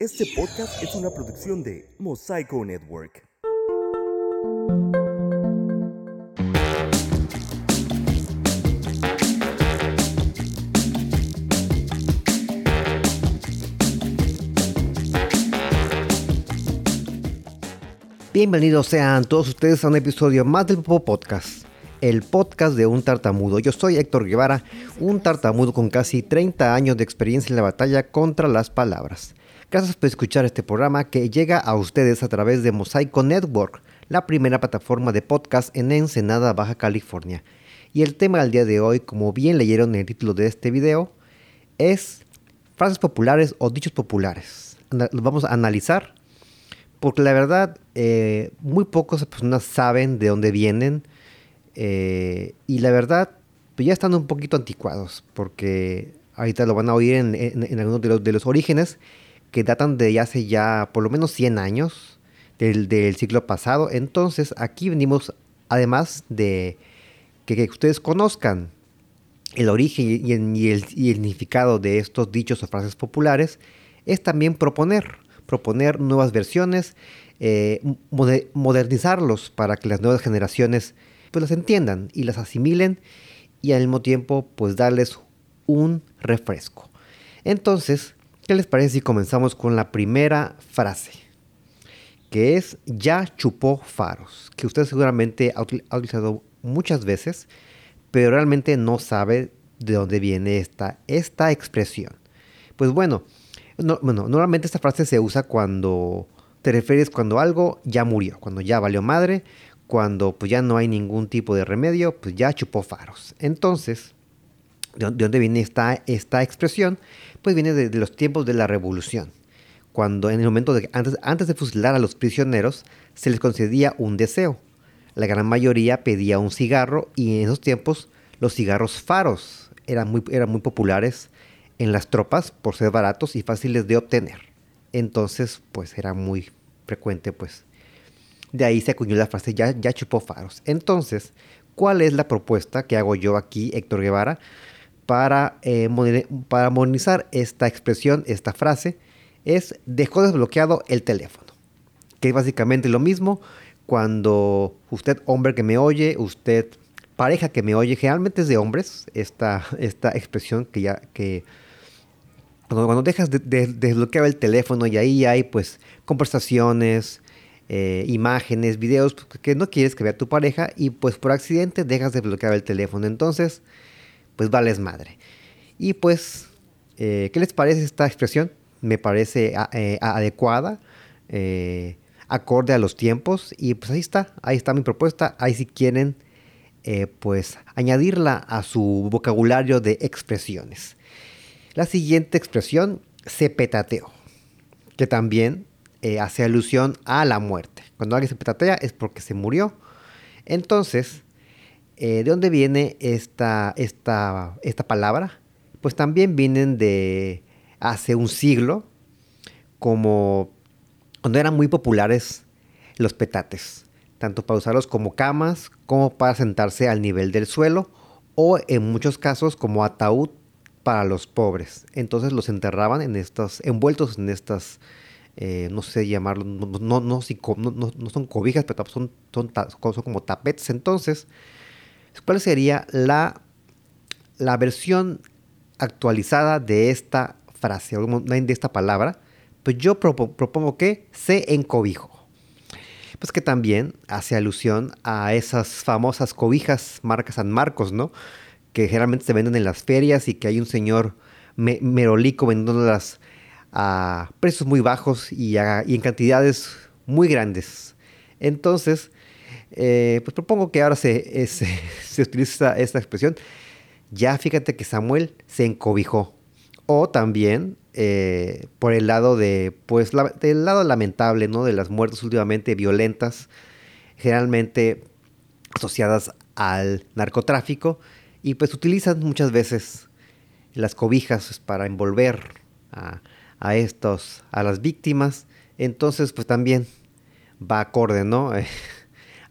Este podcast es una producción de Mosaico Network. Bienvenidos sean todos ustedes a un episodio más del Popo Podcast, el podcast de un tartamudo. Yo soy Héctor Guevara, un tartamudo con casi 30 años de experiencia en la batalla contra las palabras. Gracias por escuchar este programa que llega a ustedes a través de Mosaico Network, la primera plataforma de podcast en Ensenada, Baja California. Y el tema del día de hoy, como bien leyeron en el título de este video, es frases populares o dichos populares. Los vamos a analizar porque la verdad eh, muy pocas personas saben de dónde vienen eh, y la verdad pues ya están un poquito anticuados porque ahorita lo van a oír en, algunos de los, de los orígenes que datan de hace ya por lo menos 100 años del, del siglo pasado. Entonces aquí venimos, además de que, ustedes conozcan el origen y el, y el, significado de estos dichos o frases populares, es también proponer, proponer nuevas versiones, eh, modernizarlos para que las nuevas generaciones pues las entiendan y las asimilen y al mismo tiempo pues darles un refresco. Entonces, ¿Qué les parece si comenzamos con la primera frase? Que es ya chupó faros, que usted seguramente ha, utilizado muchas veces, pero realmente no sabe de dónde viene esta, esta expresión. Pues bueno, bueno, normalmente esta frase se usa cuando te refieres cuando algo ya murió, cuando ya valió madre, cuando pues ya no hay ningún tipo de remedio, pues ya chupó faros. Entonces, ¿de dónde viene esta, esta expresión? pues viene de, los tiempos de la revolución, cuando en el momento de antes, antes de fusilar a los prisioneros se les concedía un deseo. La gran mayoría pedía un cigarro y en esos tiempos los cigarros faros eran muy, eran muy populares en las tropas por ser baratos y fáciles de obtener. Entonces, pues era muy frecuente, pues. De ahí se acuñó la frase ya, ya chupó faros. Entonces, ¿cuál es la propuesta que hago yo aquí, Héctor Guevara? Para, eh, para modernizar esta expresión, esta frase, es dejó desbloqueado el teléfono. Que es básicamente lo mismo cuando usted, hombre que me oye, usted, pareja que me oye, generalmente es de hombres, esta, esta expresión que ya, que cuando, dejas de, desbloquear el teléfono y ahí hay pues conversaciones, eh, imágenes, videos pues, que no quieres que vea tu pareja y pues por accidente dejas de bloquear el teléfono. Entonces, pues vales madre. Y pues, eh, ¿qué les parece esta expresión? Me parece eh, adecuada, eh, acorde a los tiempos. Y pues ahí está, ahí está mi propuesta. Ahí si quieren, pues añadirla a su vocabulario de expresiones. La siguiente expresión, se petateó, que también hace alusión a la muerte. Cuando alguien se petatea es porque se murió. Entonces, eh, ¿De dónde viene esta, esta, esta palabra? Pues también vienen de hace un siglo, como cuando eran muy populares los petates, tanto para usarlos como camas, como para sentarse al nivel del suelo, o en muchos casos como ataúd para los pobres. Entonces los enterraban en estos, envueltos en estas, eh, no sé llamarlo, no, no, son cobijas, pero son, son, son como tapetes. Entonces, ¿Cuál sería la, la versión actualizada de esta frase, o de esta palabra? Pues yo propongo que se encobijó. Pues que también hace alusión a esas famosas cobijas marca San Marcos, ¿no? Que generalmente se venden en las ferias y que hay un señor merolico vendiéndolas a precios muy bajos y en cantidades muy grandes. Entonces, eh, pues propongo que ahora se, se, utiliza esta expresión. Ya fíjate que Samuel se encobijó. O también eh, por el lado de, pues, del lado lamentable, ¿no? De las muertes últimamente violentas, generalmente asociadas al narcotráfico. Y pues utilizan muchas veces las cobijas para envolver a, a estos, a las víctimas. Entonces, pues también va acorde, ¿no?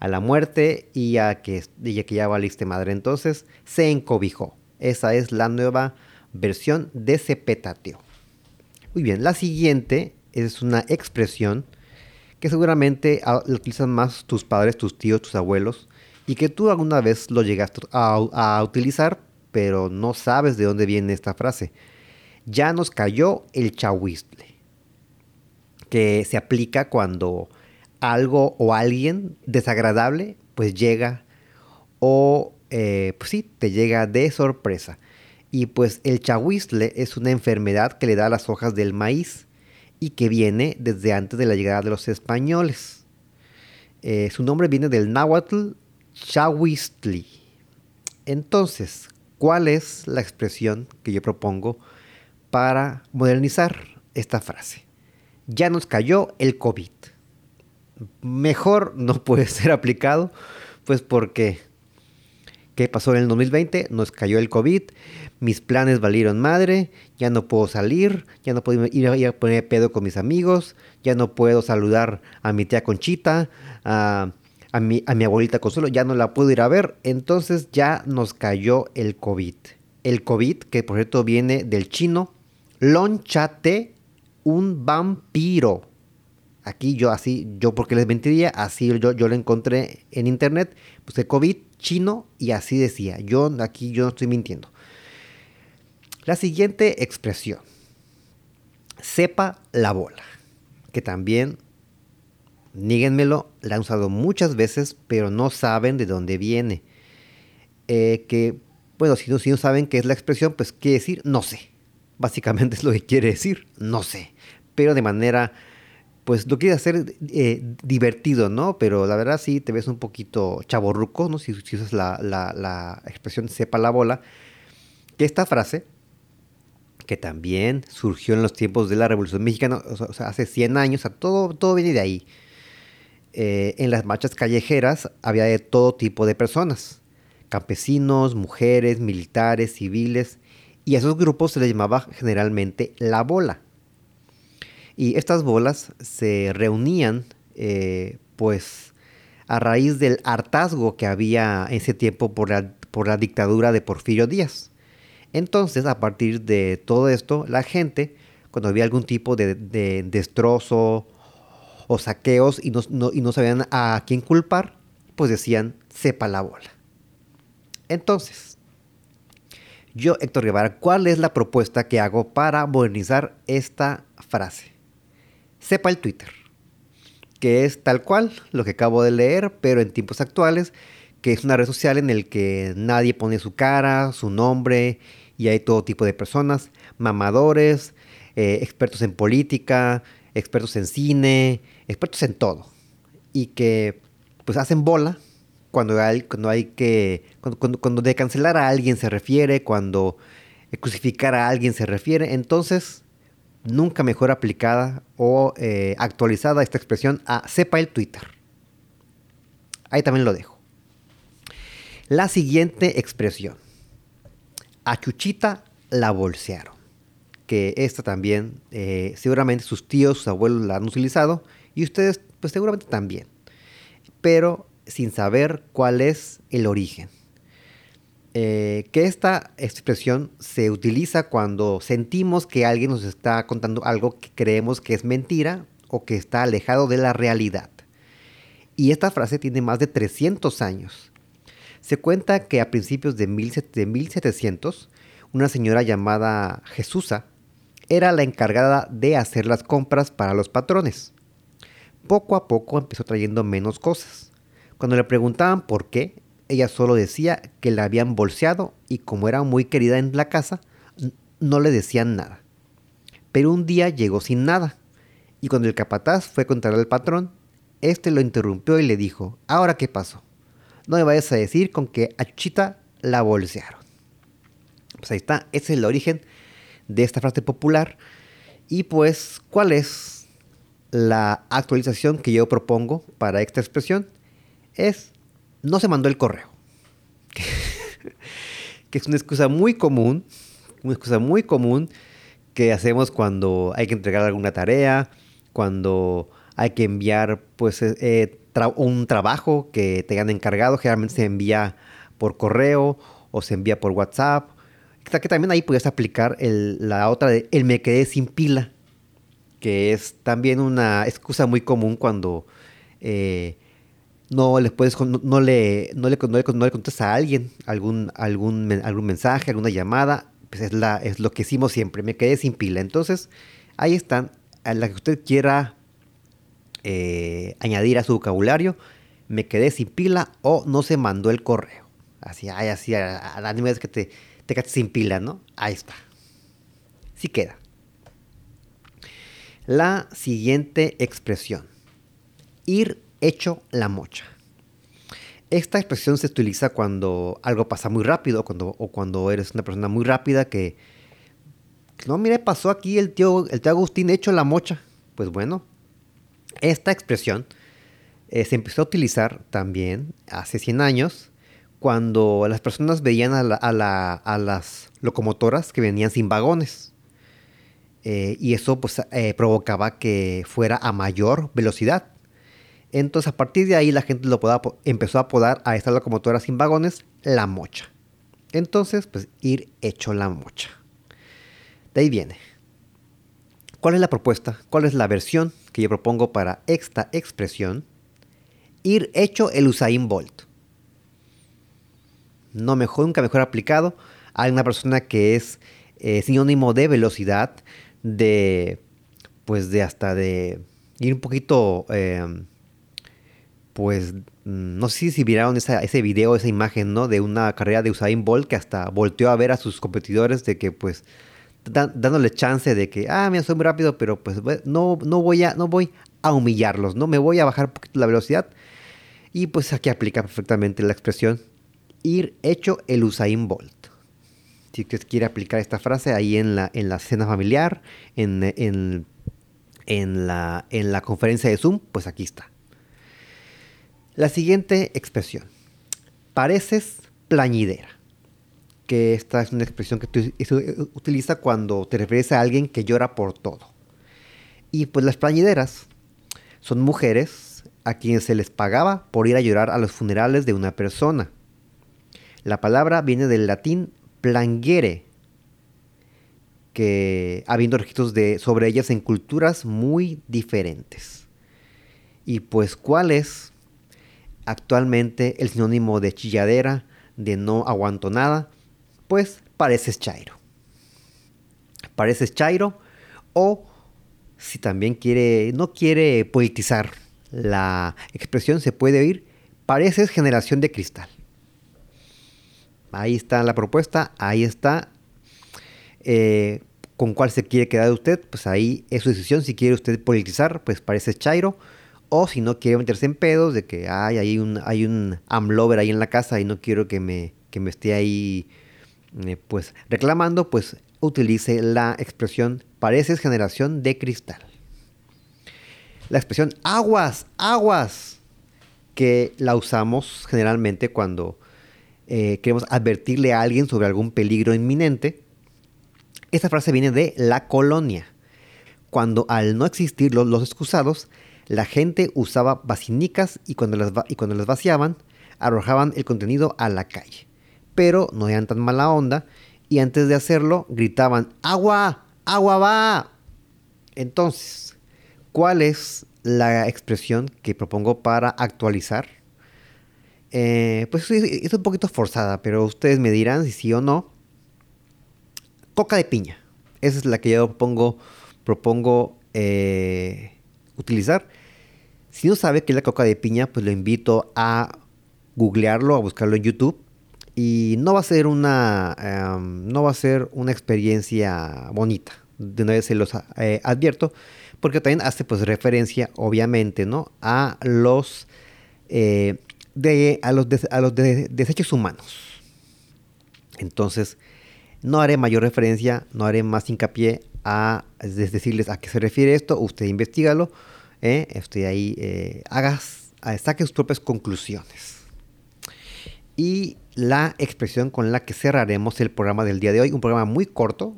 a la muerte y a que, que ya valiste madre. Entonces se encobijó. Esa es la nueva versión de Cepetateo. Muy bien, la siguiente es una expresión que seguramente ah, lo utilizan más tus padres, tus tíos, tus abuelos, y que tú alguna vez lo llegaste a, utilizar, pero no sabes de dónde viene esta frase. Ya nos cayó el chahuistle, que se aplica cuando algo o alguien desagradable pues llega o eh, pues sí, te llega de sorpresa. Y pues el chahuistle es una enfermedad que le da a las hojas del maíz y que viene desde antes de la llegada de los españoles. Eh, su nombre viene del náhuatl chahuistli. Entonces, ¿cuál es la expresión que yo propongo para modernizar esta frase? Ya nos cayó el COVID. Mejor no puede ser aplicado, pues porque ¿qué pasó en el 2020? Nos cayó el COVID mis planes valieron madre, ya no puedo salir, ya no puedo ir a, poner pedo con mis amigos, ya no puedo saludar a mi tía Conchita, a, mi, a mi abuelita Consuelo, ya no la puedo ir a ver, entonces ya nos cayó el COVID. El COVID, que por cierto viene del chino, lonchate un vampiro. Aquí yo así, yo porque les mentiría, así yo, yo lo encontré en internet, el COVID chino y así decía. Yo aquí yo no estoy mintiendo. La siguiente expresión, sepa la bola, que también, níguenmelo, la han usado muchas veces, pero no saben de dónde viene. Eh, que, bueno, si no, si no saben qué es la expresión, pues quiere decir no sé. Básicamente es lo que quiere decir, no sé. Pero de manera, pues lo quiere hacer eh, divertido, ¿no? Pero la verdad sí te ves un poquito chaborruco, ¿no? Si, usas la, la, la expresión sepa la bola. Que esta frase que también surgió en los tiempos de la Revolución Mexicana, o sea, hace 100 años, todo, todo viene de ahí. Eh, en las marchas callejeras había de todo tipo de personas, campesinos, mujeres, militares, civiles, y a esos grupos se les llamaba generalmente la bola. Y estas bolas se reunían, eh, pues, a raíz del hartazgo que había en ese tiempo por la, por la dictadura de Porfirio Díaz. Entonces, a partir de todo esto, la gente, cuando había algún tipo de, destrozo o saqueos y no, sabían a quién culpar, pues decían, sepa la bola. Entonces, yo, Héctor Guevara, ¿cuál es la propuesta que hago para modernizar esta frase? Sepa el Twitter, que es tal cual lo que acabo de leer, pero en tiempos actuales, que es una red social en el que nadie pone su cara, su nombre y hay todo tipo de personas, mamadores, eh, expertos en política, expertos en cine, expertos en todo. Y que pues hacen bola cuando hay, cuando hay que, cuando, de cancelar a alguien se refiere, cuando crucificar a alguien se refiere, entonces nunca mejor aplicada o eh, actualizada esta expresión a sepa el Twitter. Ahí también lo dejo. La siguiente expresión a Chuchita la bolsearon. Que esta también, eh, seguramente sus tíos, sus abuelos la han utilizado y ustedes, pues seguramente también. Pero sin saber cuál es el origen. Eh, que esta expresión se utiliza cuando sentimos que alguien nos está contando algo que creemos que es mentira o que está alejado de la realidad. Y esta frase tiene más de 300 años se cuenta que a principios de, 1700, una señora llamada Jesusa era la encargada de hacer las compras para los patrones. Poco a poco empezó trayendo menos cosas. Cuando le preguntaban por qué, ella solo decía que la habían bolseado y como era muy querida en la casa, no le decían nada. Pero un día llegó sin nada, y cuando el capataz fue a contarle al patrón, este lo interrumpió y le dijo, ¿ahora qué pasó? no me vayas a decir con que a Chuchita la bolsearon. Pues ahí está, ese es el origen de esta frase popular. Y pues, ¿cuál es la actualización que yo propongo para esta expresión? Es, no se mandó el correo. que es una excusa muy común, una excusa muy común que hacemos cuando hay que entregar alguna tarea, cuando hay que enviar pues eh, eh, un trabajo que te han encargado, generalmente se envía por correo o se envía por WhatsApp. Que también ahí puedes aplicar la otra de el me quedé sin pila, que es también una excusa muy común cuando eh, no le puedes no, le, no, le, contestas a alguien algún, algún, algún mensaje, alguna llamada, pues es, la, es lo que hicimos siempre, me quedé sin pila. Entonces, ahí están, a la que usted quiera eh, añadir a su vocabulario, me quedé sin pila o no se mandó el correo. Así, ay, así, a, la que te, te sin pila, ¿no? Ahí está. Sí queda. La siguiente expresión. Ir hecho la mocha. Esta expresión se utiliza cuando algo pasa muy rápido cuando, o cuando eres una persona muy rápida que, no, mire, pasó aquí el tío, el tío Agustín hecho la mocha. Pues bueno, esta expresión eh, se empezó a utilizar también hace 100 años cuando las personas veían a, las locomotoras que venían sin vagones. Eh, y eso pues eh, provocaba que fuera a mayor velocidad. Entonces a partir de ahí la gente lo empezó a apodar a esta locomotora sin vagones la mocha. Entonces pues ir hecho la mocha. De ahí viene. ¿Cuál es la propuesta? ¿Cuál es la versión que yo propongo para esta expresión? Ir hecho el Usain Bolt. No mejor, nunca mejor aplicado a una persona que es eh, sinónimo de velocidad, de pues de hasta de ir un poquito em, pues mm, no sé si vieron ese video, esa imagen, ¿no? De una carrera de Usain Bolt que hasta volteó a ver a sus competidores de que pues dándole chance de que, ah, me soy muy rápido, pero pues no, no, voy a, no voy a humillarlos, ¿no? Me voy a bajar un poquito la velocidad. Y pues aquí aplica perfectamente la expresión ir hecho el Usain Bolt. Si usted quiere aplicar esta frase ahí en la, en la cena familiar, en, en, en, la, en la conferencia de Zoom, pues aquí está. La siguiente expresión. Pareces plañidera. Que esta es una expresión que se utiliza cuando te refieres a alguien que llora por todo. Y pues las plañideras son mujeres a quienes se les pagaba por ir a llorar a los funerales de una persona. La palabra viene del latín plangere, que habiendo registros de, sobre ellas en culturas muy diferentes. Y pues, ¿cuál es actualmente el sinónimo de chilladera, de no aguanto nada, pues pareces chairo. Pareces chairo o si también quiere, no quiere politizar la expresión, se puede oír, pareces generación de cristal. Ahí está la propuesta, ahí está. Eh, ¿Con cuál se quiere quedar usted? Pues ahí es su decisión. Si quiere usted politizar, pues pareces chairo. O si no quiere meterse en pedos de que ay, hay un, hay un amlover ahí en la casa y no quiero que me, que me esté ahí eh, pues reclamando, pues utilice la expresión pareces generación de cristal. La expresión aguas, aguas, que la usamos generalmente cuando eh, queremos advertirle a alguien sobre algún peligro inminente. Esta frase viene de la colonia, cuando al no existir los, los excusados, la gente usaba basinicas y cuando, las, y cuando las vaciaban, arrojaban el contenido a la calle. Pero no eran tan mala onda y antes de hacerlo gritaban, ¡Agua! ¡Agua va! Entonces, ¿cuál es la expresión que propongo para actualizar? Eh, pues es un poquito forzada, pero ustedes me dirán si sí o no. Coca de piña. Esa es la que yo propongo, propongo eh, utilizar. Si no sabe qué es la coca de piña, pues lo invito a googlearlo, a buscarlo en YouTube. Y no va a ser una, em, no va a ser una experiencia bonita. De una vez se los eh, advierto, porque también hace pues referencia, obviamente, ¿no? A los, eh, de, a los, a los desechos humanos. Entonces, no haré mayor referencia, no haré más hincapié a decirles a qué se refiere esto, usted investigalo, eh, usted ahí eh, hagas, saque sus propias conclusiones. Y la expresión con la que cerraremos el programa del día de hoy, un programa muy corto,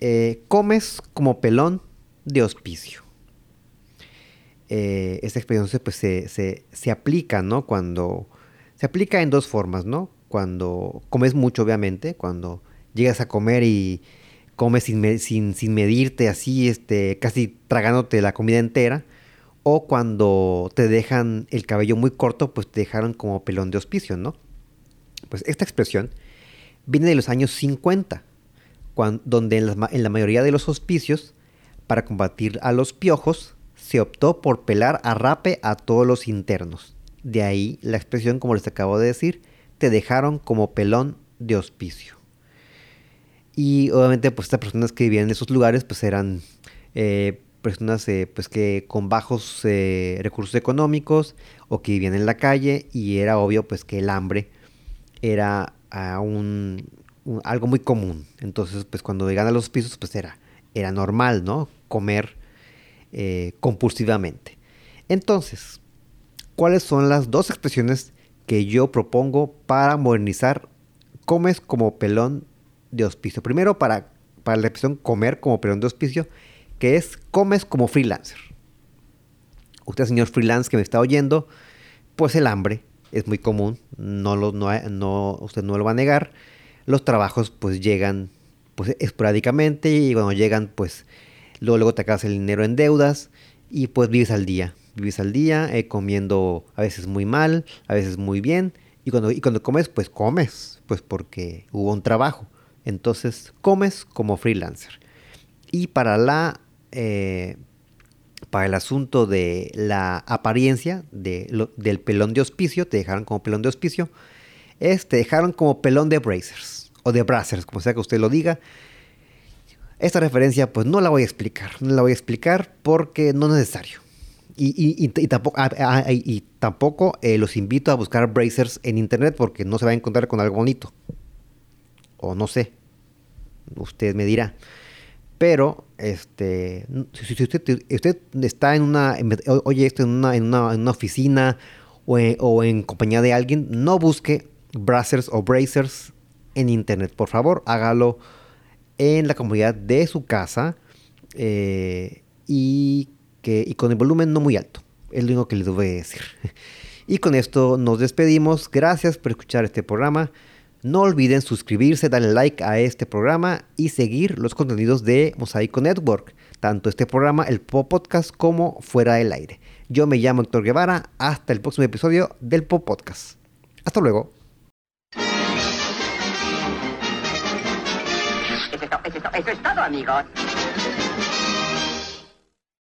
eh, comes como pelón de hospicio. Eh, esta expresión pues, se, se, se, aplica, ¿no? Cuando se aplica en dos formas, ¿no? Cuando comes mucho, obviamente, cuando llegas a comer y comes sin, sin, sin, medirte así, este, casi tragándote la comida entera. O cuando te dejan el cabello muy corto, pues te dejaron como pelón de hospicio, ¿no? Pues esta expresión viene de los años 50, donde en la, en la mayoría de los hospicios, para combatir a los piojos, se optó por pelar a rape a todos los internos. De ahí la expresión, como les acabo de decir, te dejaron como pelón de hospicio. Y obviamente, pues estas personas que vivían en esos lugares, pues eran eh, personas eh, pues que con bajos eh, recursos económicos o que vivían en la calle y era obvio pues que el hambre era un, algo muy común. Entonces, pues cuando llegan a los pisos, pues era, era normal, ¿no? Comer compulsivamente. Entonces, ¿cuáles son las dos expresiones que yo propongo para modernizar comes como pelón de hospicio. Primero para, para la expresión comer como pelón de hospicio, que es comes como freelancer. Usted, señor freelance que me está oyendo, pues el hambre es muy común, no, lo, no, usted no lo va a negar. Los trabajos pues llegan pues esporádicamente y cuando llegan pues luego, luego te acabas el dinero en deudas y pues vives al día. Vives al día eh, comiendo a veces muy mal, a veces muy bien y cuando, y cuando comes pues comes pues porque hubo un trabajo. Entonces comes como freelancer. Y para la eh, para el asunto de la apariencia de del pelón de hospicio, te dejaron como pelón de hospicio, es te dejaron como pelón de bracers o de bracers, como sea que usted lo diga. Esta referencia pues no la voy a explicar, no la voy a explicar porque no es necesario. Y, tampoco, ah, ah, y tampoco eh, los invito a buscar bracers en internet porque no se va a encontrar con algo bonito. O no sé. Usted me dirá. Pero, este, si, usted, está en una, oye esto en una, en una, oficina o en, compañía de alguien, no busque bracers o bracers en internet. Por favor, hágalo en la comunidad de su casa eh, y y con el volumen no muy alto. Es lo único que les voy a decir. Y con esto nos despedimos. Gracias por escuchar este programa. No olviden suscribirse, darle like a este programa y seguir los contenidos de Mosaico Network, tanto este programa, el Pop Podcast, como fuera del aire. Yo me llamo Héctor Guevara. Hasta el próximo episodio del Pop Podcast. Hasta luego. Eso es todo, amigos.